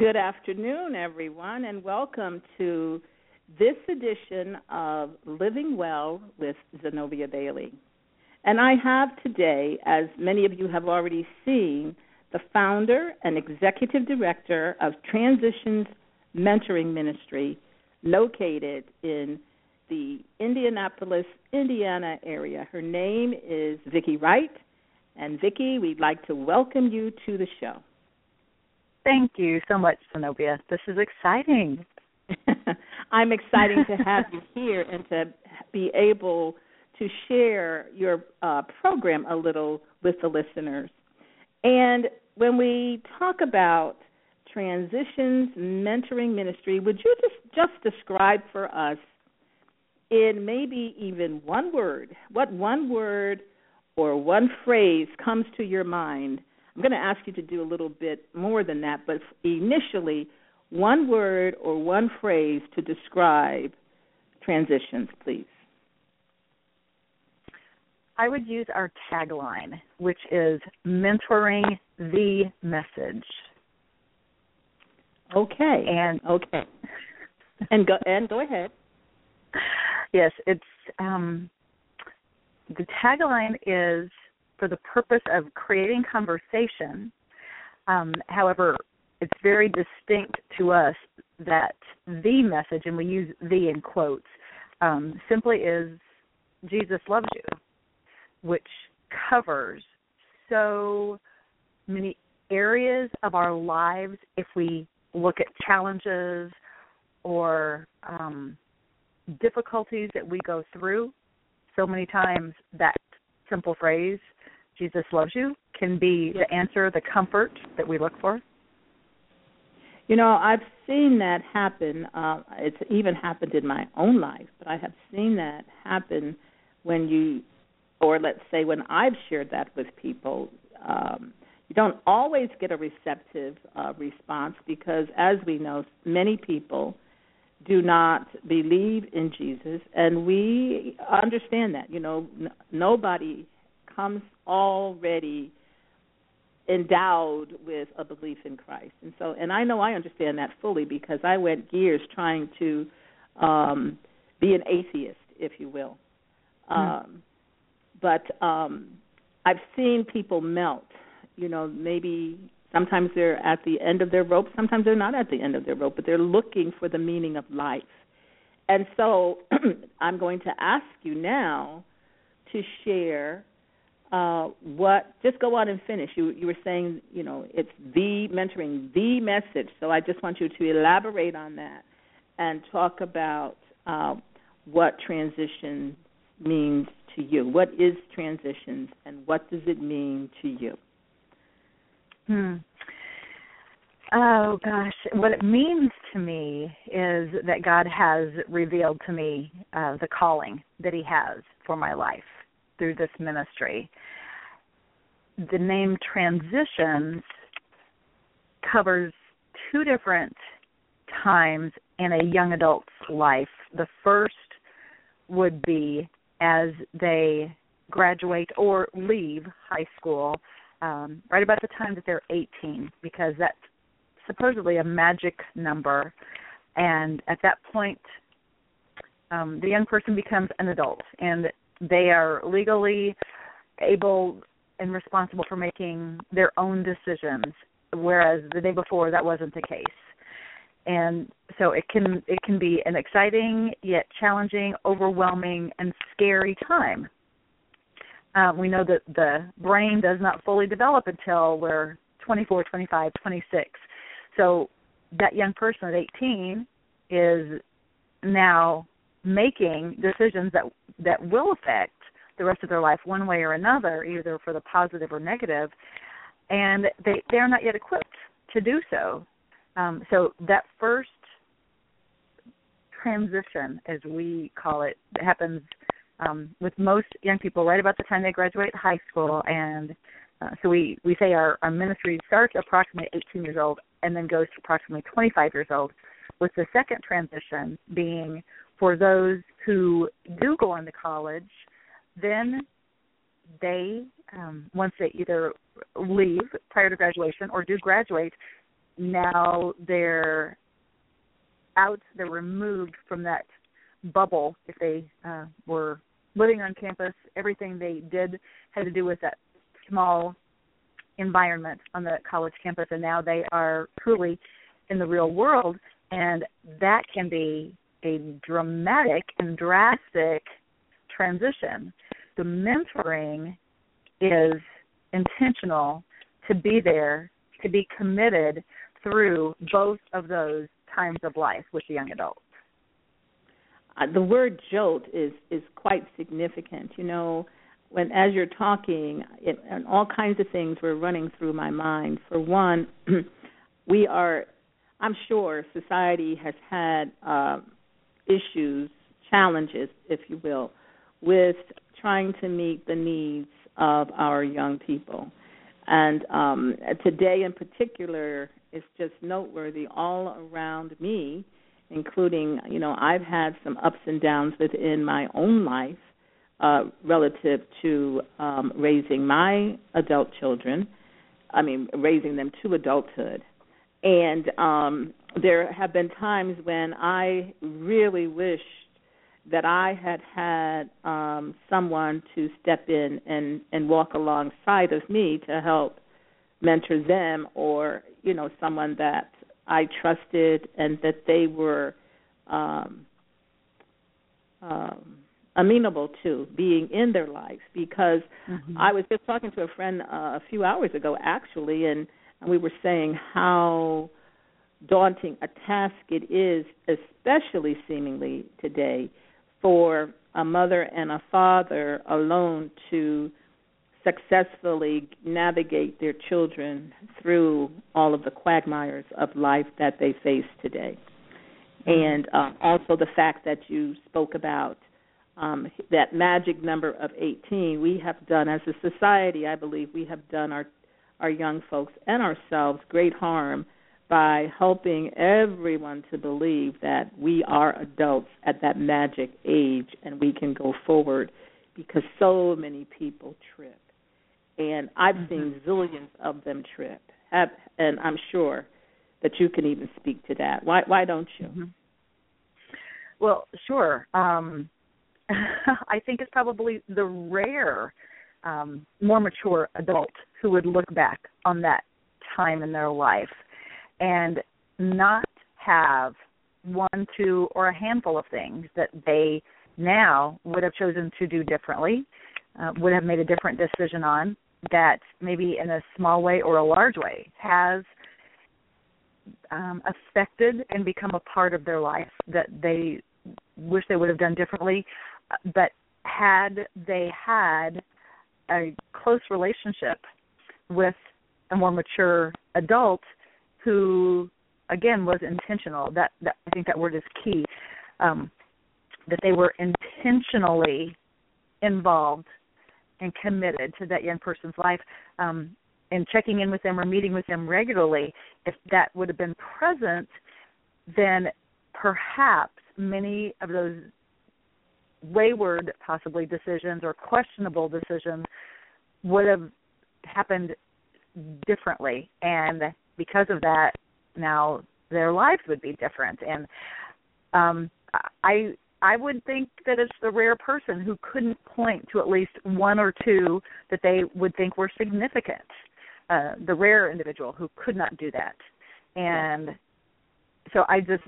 Good afternoon, everyone, and welcome to this edition of Living Well with Zenobia Bailey. And I have today, as many of you have already seen, the founder and executive director of Transitions Mentoring Ministry, located in the Indianapolis, Indiana area. Her name is Vicki Wright. And Vicki, we'd like to welcome you to the show. Thank you so much, Zenobia. This is exciting. I'm excited to have you here and to be able to share your uh, program a little with the listeners. And when we talk about transitions mentoring ministry, would you just just describe for us in maybe even one word, what one word or one phrase comes to your mind I'm going to ask you to do a little bit more than that, but initially, one word or one phrase to describe transitions, please. I would use our tagline, which is mentoring the message. Okay. And okay. and go and go ahead. Yes, it's um the tagline is for the purpose of creating conversation. Um, however, it's very distinct to us that the message, and we use the in quotes, um, simply is Jesus loves you, which covers so many areas of our lives if we look at challenges or um, difficulties that we go through. So many times that simple phrase Jesus loves you can be the answer, the comfort that we look for? You know, I've seen that happen. Uh, it's even happened in my own life, but I have seen that happen when you, or let's say when I've shared that with people. Um, you don't always get a receptive uh, response because, as we know, many people do not believe in Jesus, and we understand that. You know, n- nobody comes already endowed with a belief in Christ. And so and I know I understand that fully because I went years trying to um be an atheist, if you will. Mm. Um but um I've seen people melt. You know, maybe sometimes they're at the end of their rope, sometimes they're not at the end of their rope, but they're looking for the meaning of life. And so I'm going to ask you now to share uh, what just go on and finish. You you were saying you know it's the mentoring the message. So I just want you to elaborate on that and talk about uh, what transition means to you. What is transitions and what does it mean to you? Hmm. Oh gosh, what it means to me is that God has revealed to me uh, the calling that He has for my life through this ministry. The name Transitions covers two different times in a young adult's life. The first would be as they graduate or leave high school, um, right about the time that they're 18, because that's supposedly a magic number. And at that point, um, the young person becomes an adult, and they are legally able and responsible for making their own decisions whereas the day before that wasn't the case and so it can it can be an exciting yet challenging overwhelming and scary time Um, we know that the brain does not fully develop until we're 24, 25, 26. So that young person at 18 is now making decisions that that will affect the rest of their life one way or another, either for the positive or negative, and they they are not yet equipped to do so. Um, so that first transition, as we call it, happens um, with most young people right about the time they graduate high school, and uh, so we we say our, our ministry starts approximately 18 years old and then goes to approximately 25 years old, with the second transition being for those who do go on to college, then they um, once they either leave prior to graduation or do graduate, now they're out, they're removed from that bubble if they uh, were living on campus. Everything they did had to do with that small environment on the college campus, and now they are truly in the real world, and that can be a dramatic and drastic transition. The mentoring is intentional to be there, to be committed through both of those times of life with the young adult. Uh, the word jolt is is quite significant. You know, when as you're talking, it, and all kinds of things were running through my mind. For one, we are, I'm sure, society has had uh, issues, challenges, if you will, with trying to meet the needs of our young people. And um, today, in particular, is just noteworthy all around me, including, you know, I've had some ups and downs within my own life uh, relative to um, raising my adult children. I mean, raising them to adulthood. And um, there have been times when I really wished that I had had um, someone to step in and and walk alongside of me to help mentor them, or you know someone that I trusted and that they were um, um, amenable to being in their lives. Because mm-hmm. I was just talking to a friend uh, a few hours ago, actually, and, and we were saying how daunting a task it is, especially seemingly today, for a mother and a father alone to successfully navigate their children through all of the quagmires of life that they face today. And uh, also the fact that you spoke about um, that magic number of 18, we have done as a society, I believe, we have done our our young folks and ourselves great harm by helping everyone to believe that we are adults at that magic age and we can go forward because so many people trip. And I've mm-hmm. seen zillions of them trip. Have, and I'm sure that you can even speak to that. Why why don't you? Mm-hmm. Well, sure. Um I think it's probably the rare um more mature adult who would look back on that time in their life and not have one, two, or a handful of things that they now would have chosen to do differently, uh, would have made a different decision on that maybe in a small way or a large way has um, affected and become a part of their life that they wish they would have done differently. But had they had a close relationship with a more mature adult, who again was intentional. That, that I think that word is key. Um, that they were intentionally involved and committed to that young person's life, um, and checking in with them or meeting with them regularly. If that would have been present, then perhaps many of those wayward possibly decisions or questionable decisions would have happened differently and because of that, now their lives would be different. And um, I I would think that it's the rare person who couldn't point to at least one or two that they would think were significant. Uh, the rare individual who could not do that, and so I just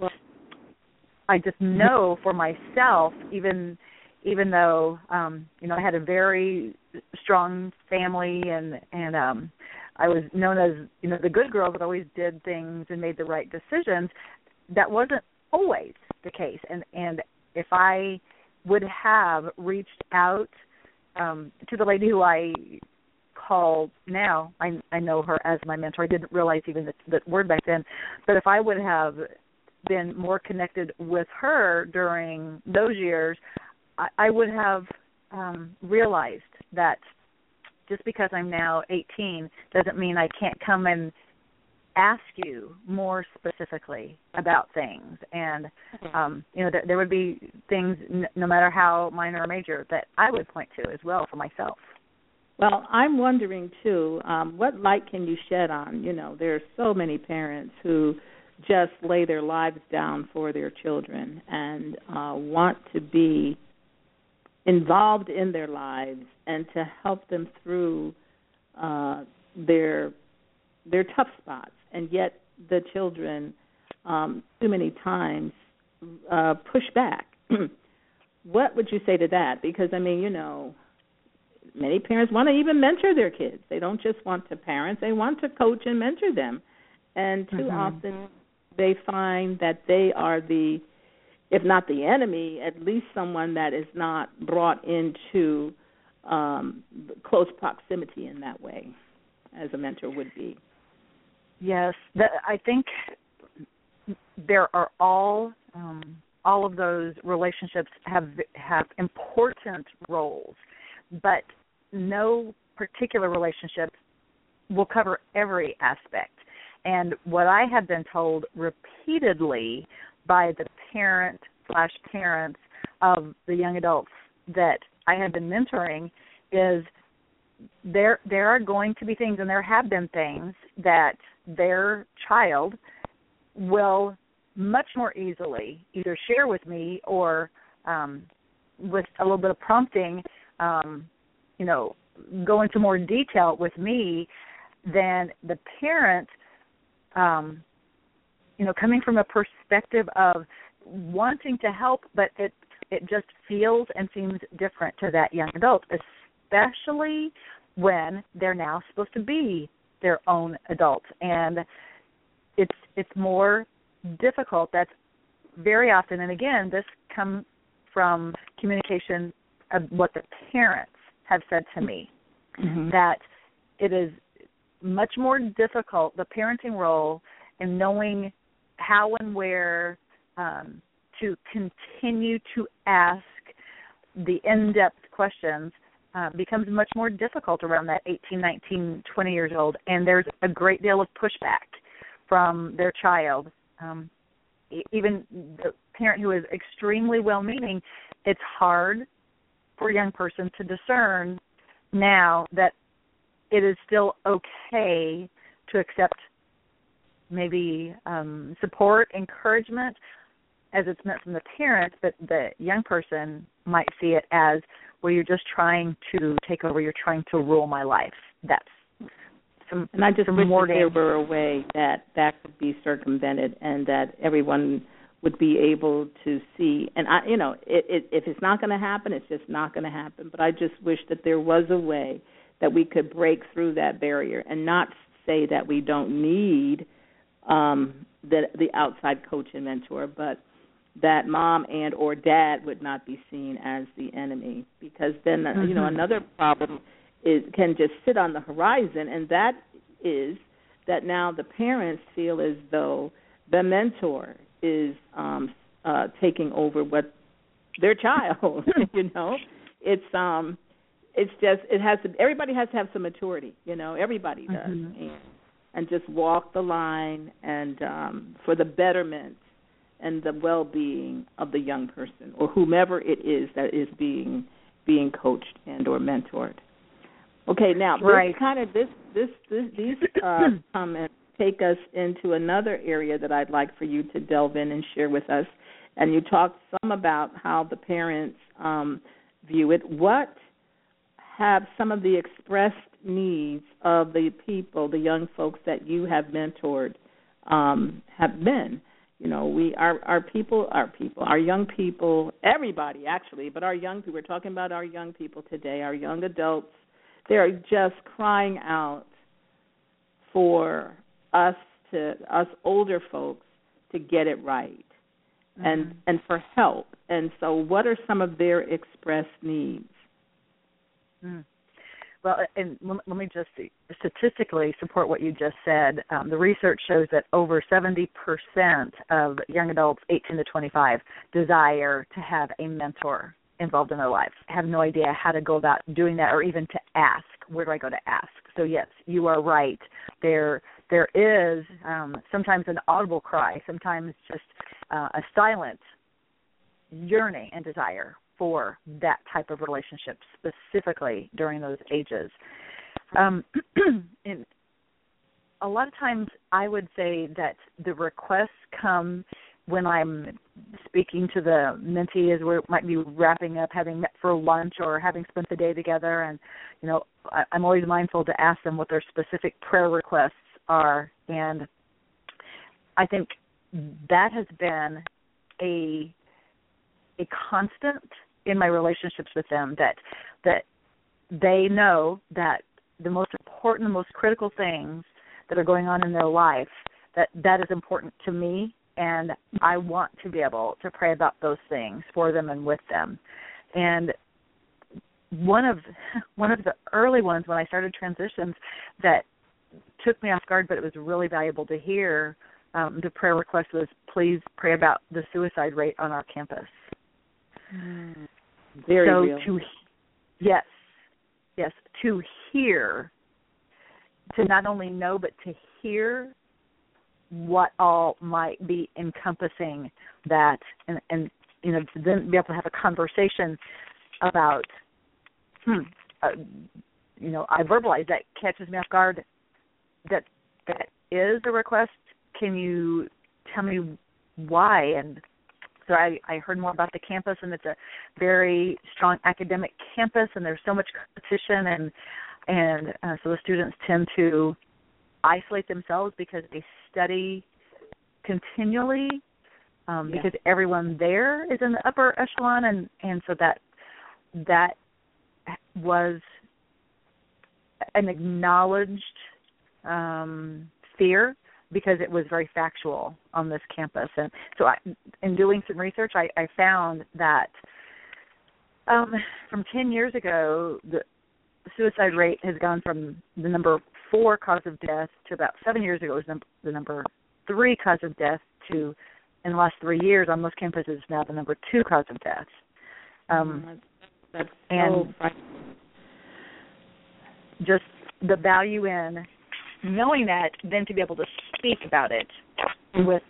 I just know for myself, even even though um you know I had a very strong family and and um I was known as you know the good girl that always did things and made the right decisions that wasn't always the case. And and if I would have reached out um to the lady who I call now I I know her as my mentor. I didn't realize even the, the word back then but if I would have been more connected with her during those years I, I would have um, realized that just because I'm now 18 doesn't mean I can't come and ask you more specifically about things. And um you know there, there would be things n- no matter how minor or major that I would point to as well for myself. Well i'm wondering too um what light can you shed on? You know there are so many parents who just lay their lives down for their children and uh want to be involved in their lives and to help them through uh, their their tough spots, and yet the children um, too many times uh, push back. what would you say to that? Because I mean, you know, many parents want to even mentor their kids. They don't just want to parent; they want to coach and mentor them. And too mm-hmm. often, they find that they are the if not the enemy, at least someone that is not brought into um, close proximity in that way, as a mentor would be. Yes, the, I think there are all um, all of those relationships have have important roles, but no particular relationship will cover every aspect. And what I have been told repeatedly by the parent slash parents of the young adults that I have been mentoring is there there are going to be things and there have been things that their child will much more easily either share with me or um with a little bit of prompting um you know go into more detail with me than the parent um you know coming from a perspective of wanting to help but it it just feels and seems different to that young adult especially when they're now supposed to be their own adult and it's it's more difficult that's very often and again this comes from communication of what the parents have said to me mm-hmm. that it is much more difficult the parenting role and knowing how and where um, to continue to ask the in-depth questions uh, becomes much more difficult around that 18, 19, 20 years old, and there's a great deal of pushback from their child. Um, even the parent who is extremely well-meaning, it's hard for a young person to discern now that it is still okay to accept maybe um, support, encouragement, as it's meant from the parents, but the young person might see it as, well, you're just trying to take over. You're trying to rule my life. That's some. And I just wish that there were a way that that could be circumvented, and that everyone would be able to see. And I, you know, it, it, if it's not going to happen, it's just not going to happen. But I just wish that there was a way that we could break through that barrier and not say that we don't need um, the the outside coach and mentor, but that mom and or dad would not be seen as the enemy because then mm-hmm. you know Mm-hmm. another problem is can just sit on the horizon and that is that now the parents feel as though the mentor is um uh taking over what their child you know it's um it's just it has to everybody has to have some maturity you know everybody does mm-hmm. and and just walk the line and um for the betterment and the well-being of the young person or whomever it is that is being being coached and or mentored. Okay, now right. this kind of this this, this these uh, comments take us into another area that I'd like for you to delve in and share with us. And you talked some about how the parents um, view it. What have some of the expressed needs of the people, the young folks that you have mentored, um, have been? You know, we our our people, our people, our young people, everybody actually, but our young people. We're talking about our young people today, our young adults. They are just crying out for us to us older folks to get it right mm-hmm. and and for help. And so, what are some of their expressed needs? Mm. Well, and let me just statistically support what you just said. Um, the research shows that over 70% of young adults 18 to 25 desire to have a mentor involved in their lives. Have no idea how to go about doing that, or even to ask. Where do I go to ask? So yes, you are right. There, there is um, sometimes an audible cry, sometimes just uh, a silent yearning and desire for that type of relationship specifically during those ages. Um, and a lot of times I would say that the requests come when I'm speaking to the mentee as we might be wrapping up, having met for lunch or having spent the day together, and you know I, I'm always mindful to ask them what their specific prayer requests are, and I think that has been a a constant in my relationships with them that that they know that the most important the most critical things that are going on in their life that that is important to me and I want to be able to pray about those things for them and with them. And one of one of the early ones when I started transitions that took me off guard, but it was really valuable to hear. Um, the prayer request was, "Please pray about the suicide rate on our campus." Mm. Very so real. to yes, yes, to hear, to not only know but to hear what all might be encompassing that, and and you know to then be able to have a conversation about, hmm, uh, you know, I verbalize that catches me off guard. That that is a request. Can you tell me why and so I, I heard more about the campus, and it's a very strong academic campus, and there's so much competition, and and uh, so the students tend to isolate themselves because they study continually um, yeah. because everyone there is in the upper echelon, and and so that that was an acknowledged um, fear because it was very factual on this campus. And so, I, in doing some research, I, I found that um, from 10 years ago, the suicide rate has gone from the number four cause of death to about seven years ago it was num- the number three cause of death to in the last three years on most campuses now the number two cause of death. Um, mm, that's, that's and so just the value in knowing that, then to be able to speak about it with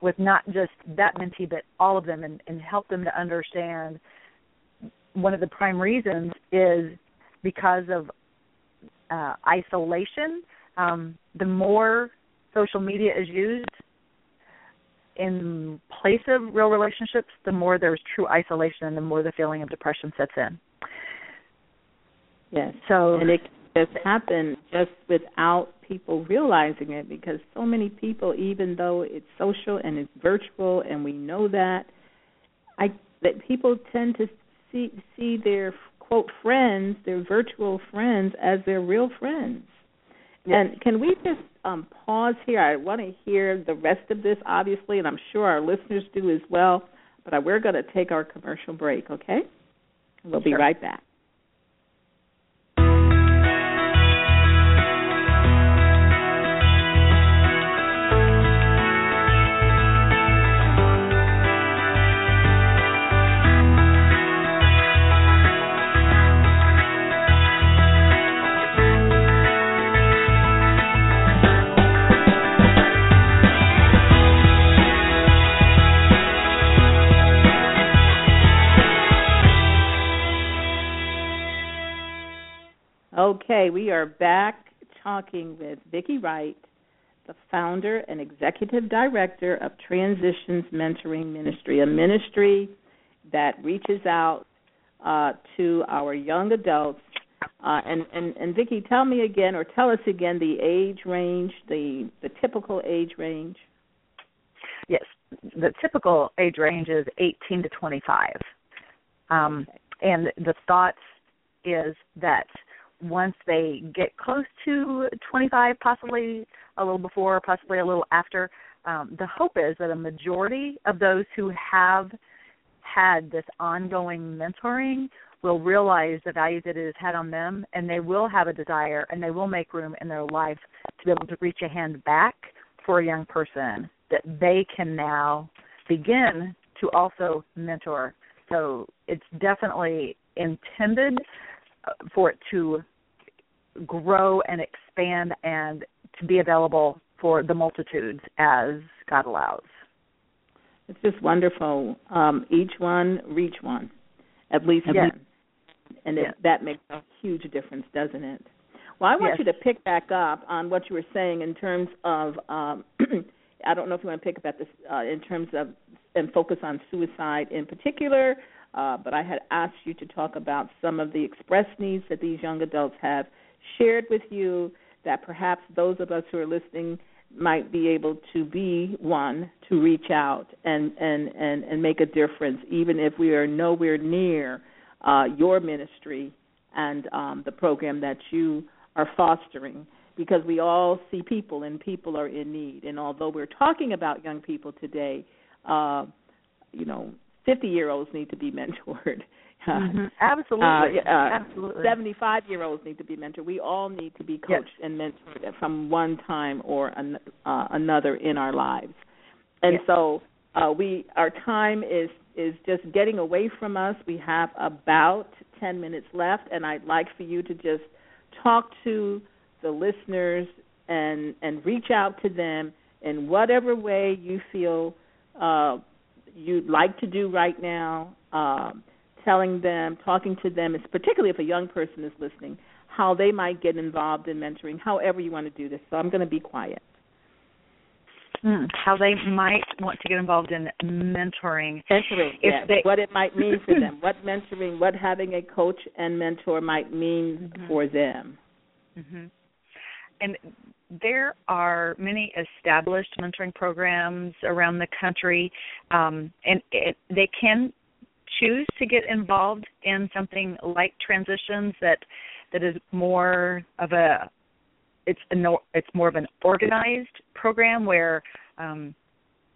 with not just that mentee but all of them and, and help them to understand one of the prime reasons is because of uh, isolation. Um, the more social media is used in place of real relationships, the more there's true isolation and the more the feeling of depression sets in. Yes. So and it just happen just without people realizing it because so many people even though it's social and it's virtual and we know that i that people tend to see see their quote friends their virtual friends as their real friends. Yes. and can we just um, pause here? I want to hear the rest of this obviously and i'm sure our listeners do as well but we're going to take our commercial break okay? We'll be right back Okay, we are back talking with Vicki Wright, the founder and executive director of Transitions Mentoring Ministry, a ministry that reaches out uh, to our young adults. Uh, and, and, and Vicki, tell me again, or tell us again, the age range, the the typical age range. yes, the typical age range is 18 to 25. Um, and the thought is that once they get close to 25, possibly a little before, possibly a little after, um, the hope is that a majority of those who have had this ongoing mentoring will realize the value that it has had on them and they will have a desire and they will make room in their life to be able to reach a hand back for a young person that they can now begin to also mentor. So it's definitely intended for it to grow and expand and to be available for the multitudes as God allows. It's just wonderful. Um, each one reach one, at least yes. one, and yes. it, that makes a huge difference, doesn't it? Well, I want yes. you to pick back up on what you were saying in terms of. Um, I don't know if you want to pick up at this uh, in terms of and focus on suicide in particular, uh, but I had asked you to talk about some of the expressed needs that these young adults have shared with you that perhaps those of us who are listening might be able to be one to reach out and and and and make a difference even if we are nowhere near uh, your ministry and um, the program that you are fostering. Because we all see people and people are in need. And although we're talking about young people today uh, you know 50 year olds need to be mentored Mm-hmm. Absolutely. Uh, uh, Absolutely. 75 year olds need to be mentored. We all need to be coached yes. and mentored from one time or an, uh, another in our lives. And yes. so uh, we our time is is just getting away from us. We have about 10 minutes left, and I'd like for you to just talk to the listeners and and reach out to them in whatever way you feel uh, you'd like to do right now. Um, telling them, talking to them, particularly if a young person is listening, how they might get involved in mentoring, however you want to do this. So I'm going to be quiet. Mm, how they might want to get involved in mentoring. Mentoring, if yes. They... What it might mean for them, what mentoring, what having a coach and mentor might mean mm-hmm. for them. Mm-hmm. And there are many established mentoring programs around the country, um, and it, they can choose to get involved in something like transitions that that is more of a it's a it's more of an organized program where um,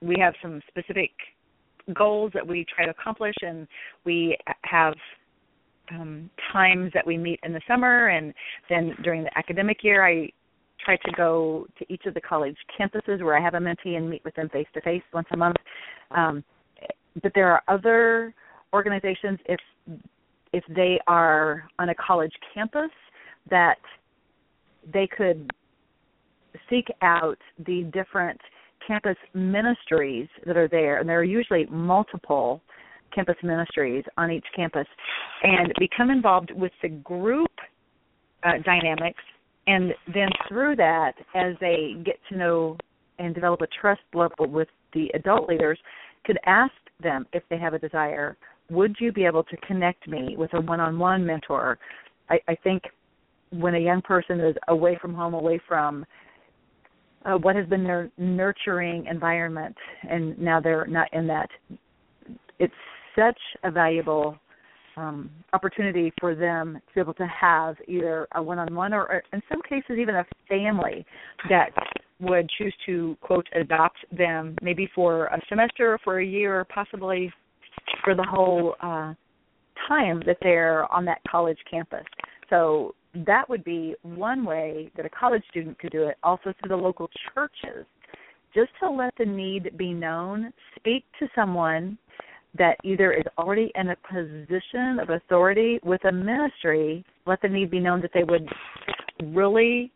we have some specific goals that we try to accomplish and we have um, times that we meet in the summer and then during the academic year I try to go to each of the college campuses where I have a mentee and meet with them face to face once a month. Um, but there are other organizations if if they are on a college campus that they could seek out the different campus ministries that are there and there are usually multiple campus ministries on each campus and become involved with the group uh, dynamics and then through that as they get to know and develop a trust level with the adult leaders could ask them if they have a desire would you be able to connect me with a one-on-one mentor? I, I think when a young person is away from home, away from uh, what has been their nurturing environment, and now they're not in that, it's such a valuable um, opportunity for them to be able to have either a one-on-one or, or in some cases even a family that would choose to quote adopt them maybe for a semester or for a year or possibly for the whole uh, time that they're on that college campus. So that would be one way that a college student could do it. Also through the local churches, just to let the need be known. Speak to someone that either is already in a position of authority with a ministry. Let the need be known that they would really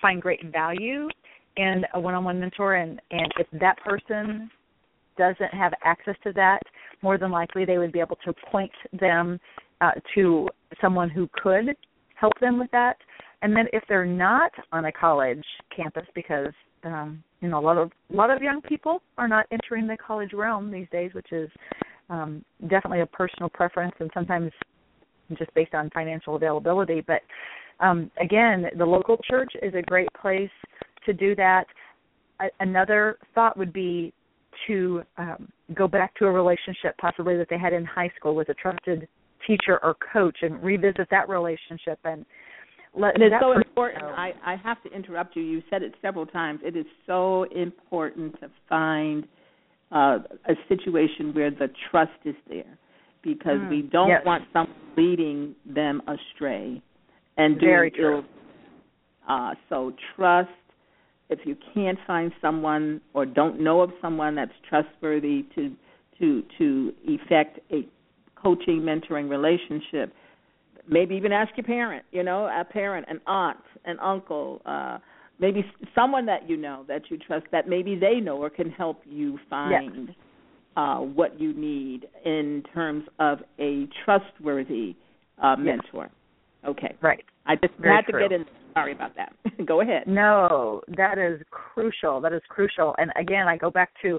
find great value in a one-on-one mentor, and and if that person doesn't have access to that, more than likely they would be able to point them uh, to someone who could help them with that. And then if they're not on a college campus, because um, you know a lot of a lot of young people are not entering the college realm these days, which is um, definitely a personal preference and sometimes just based on financial availability. But um, again, the local church is a great place to do that. A- another thought would be to um, go back to a relationship possibly that they had in high school with a trusted teacher or coach and revisit that relationship and let and it's so important. know. I, I have to interrupt you. You said it several times. It is so important to find uh, a situation where the trust is there because Mm, we don't yes. want someone leading them astray and doing Very ill. Uh, so trust. If you can't find someone or don't know of someone that's trustworthy to to to effect a coaching mentoring relationship, maybe even ask your parent, you know, a parent, an aunt, an uncle, uh maybe someone that you know that you trust that maybe they know or can help you find uh what you need in terms of a trustworthy uh Yes. mentor. Okay. right I just Very had to true. get in sorry about that. Go ahead. No, that is crucial. That is crucial. And again, I go back to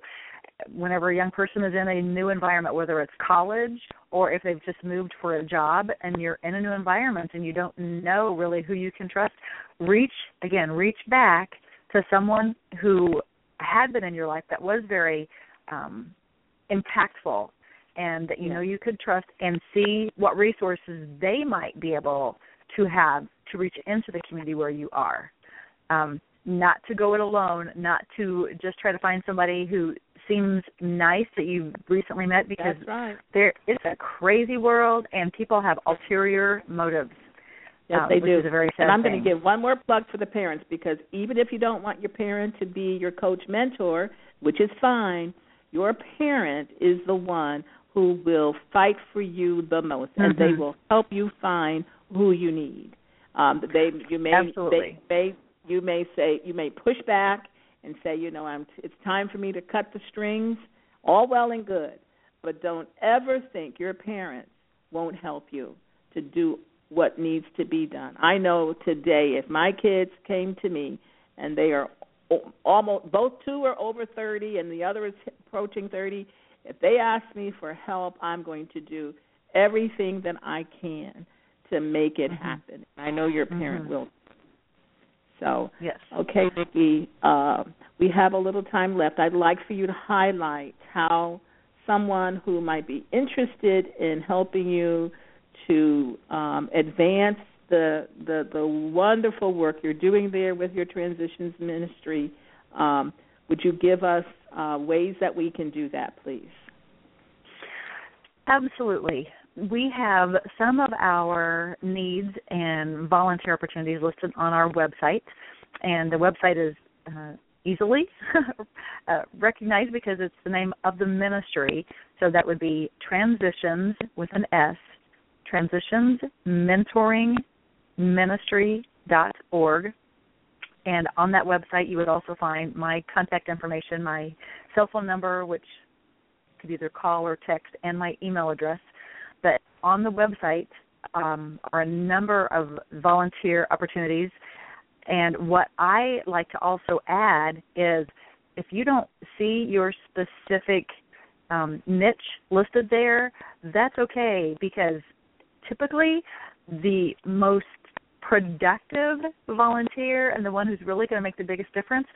whenever a young person is in a new environment, whether it's college or if they've just moved for a job and you're in a new environment and you don't know really who you can trust, reach again, reach back to someone who had been in your life that was very um impactful and that you know you could trust and see what resources they might be able to have to reach into the community where you are. Um, not to go it alone, not to just try to find somebody who seems nice that you've recently met because right. there it's a crazy world and people have ulterior motives. Yes, um, they do. is a very sad and I'm going to give one more plug for the parents because even if you don't want your parent to be your coach mentor, which is fine, your parent is the one who will fight for you the most, and they Mhm. will help you find who you need. Um, they you may Absolutely. they may you may say you may push back and say you know I'm it's time for me to cut the strings. All well and good, but don't ever think your parents won't help you to do what needs to be done. I know today if my kids came to me and they are almost both two are over 30 and the other is approaching 30, if they ask me for help, I'm going to do everything that I can to make it happen. I know your parent Mhm. will. So, Yes. okay, Vicki, uh, we have a little time left. I'd like for you to highlight how someone who might be interested in helping you to um, advance the, the the wonderful work you're doing there with your transitions ministry. Um, would you give us uh, ways that we can do that, please? Absolutely. We have some of our needs and volunteer opportunities listed on our website, and the website is uh, easily uh, recognized because it's the name of the ministry. So that would be Transitions with an S, Transitions Mentoring Ministry.org. And on that website, you would also find my contact information, my cell phone number, which could either call or text, and my email address. But on the website um, are a number of volunteer opportunities. And what I like to also add is if you don't see your specific um, niche listed there, that's okay because typically the most productive volunteer and the one who's really going to make the biggest difference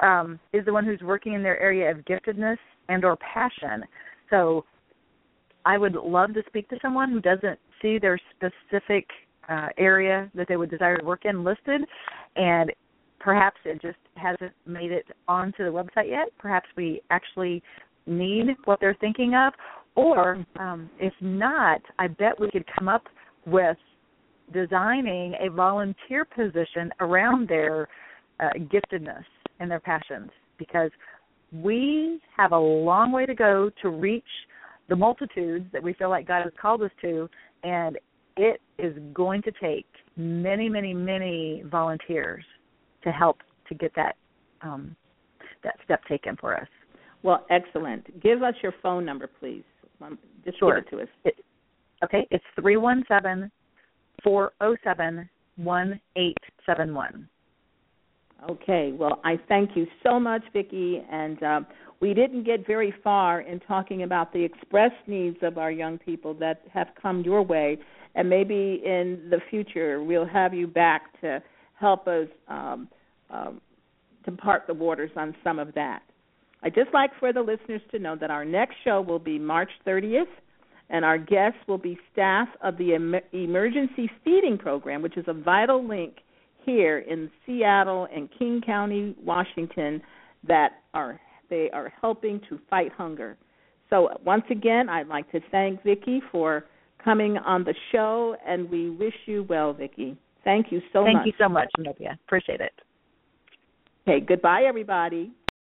um, is the one who's working in their area of giftedness and or passion. So I would love to speak to someone who doesn't see their specific uh, area that they would desire to work in listed, and perhaps it just hasn't made it onto the website yet. Perhaps we actually need what they're thinking of, or um, if not, I bet we could come up with designing a volunteer position around their uh, giftedness and their passions because we have a long way to go to reach the multitudes that we feel like God has called us to, and it is going to take many, many, many volunteers to help to get that um, that step taken for us. Well, excellent. Give us your phone number, please. Um, Just Sure. give it to us. It, okay, it's three one seven four zero seven one eight seven one. Okay. Well, I thank you so much, Vicki. And um, we didn't get very far in talking about the express needs of our young people that have come your way. And maybe in the future we'll have you back to help us um, um, to part the waters on some of that. I'd just like for the listeners to know that our next show will be March 30th, and our guests will be staff of the em- Emergency Feeding Program, which is a vital link here in Seattle and King County, Washington, that are they are helping to fight hunger. So once again, I'd like to thank Vicki for coming on the show, and we wish you well, Vicki. Thank you so Thank much. Thank you so much, Novia. Appreciate it. Okay, goodbye, everybody.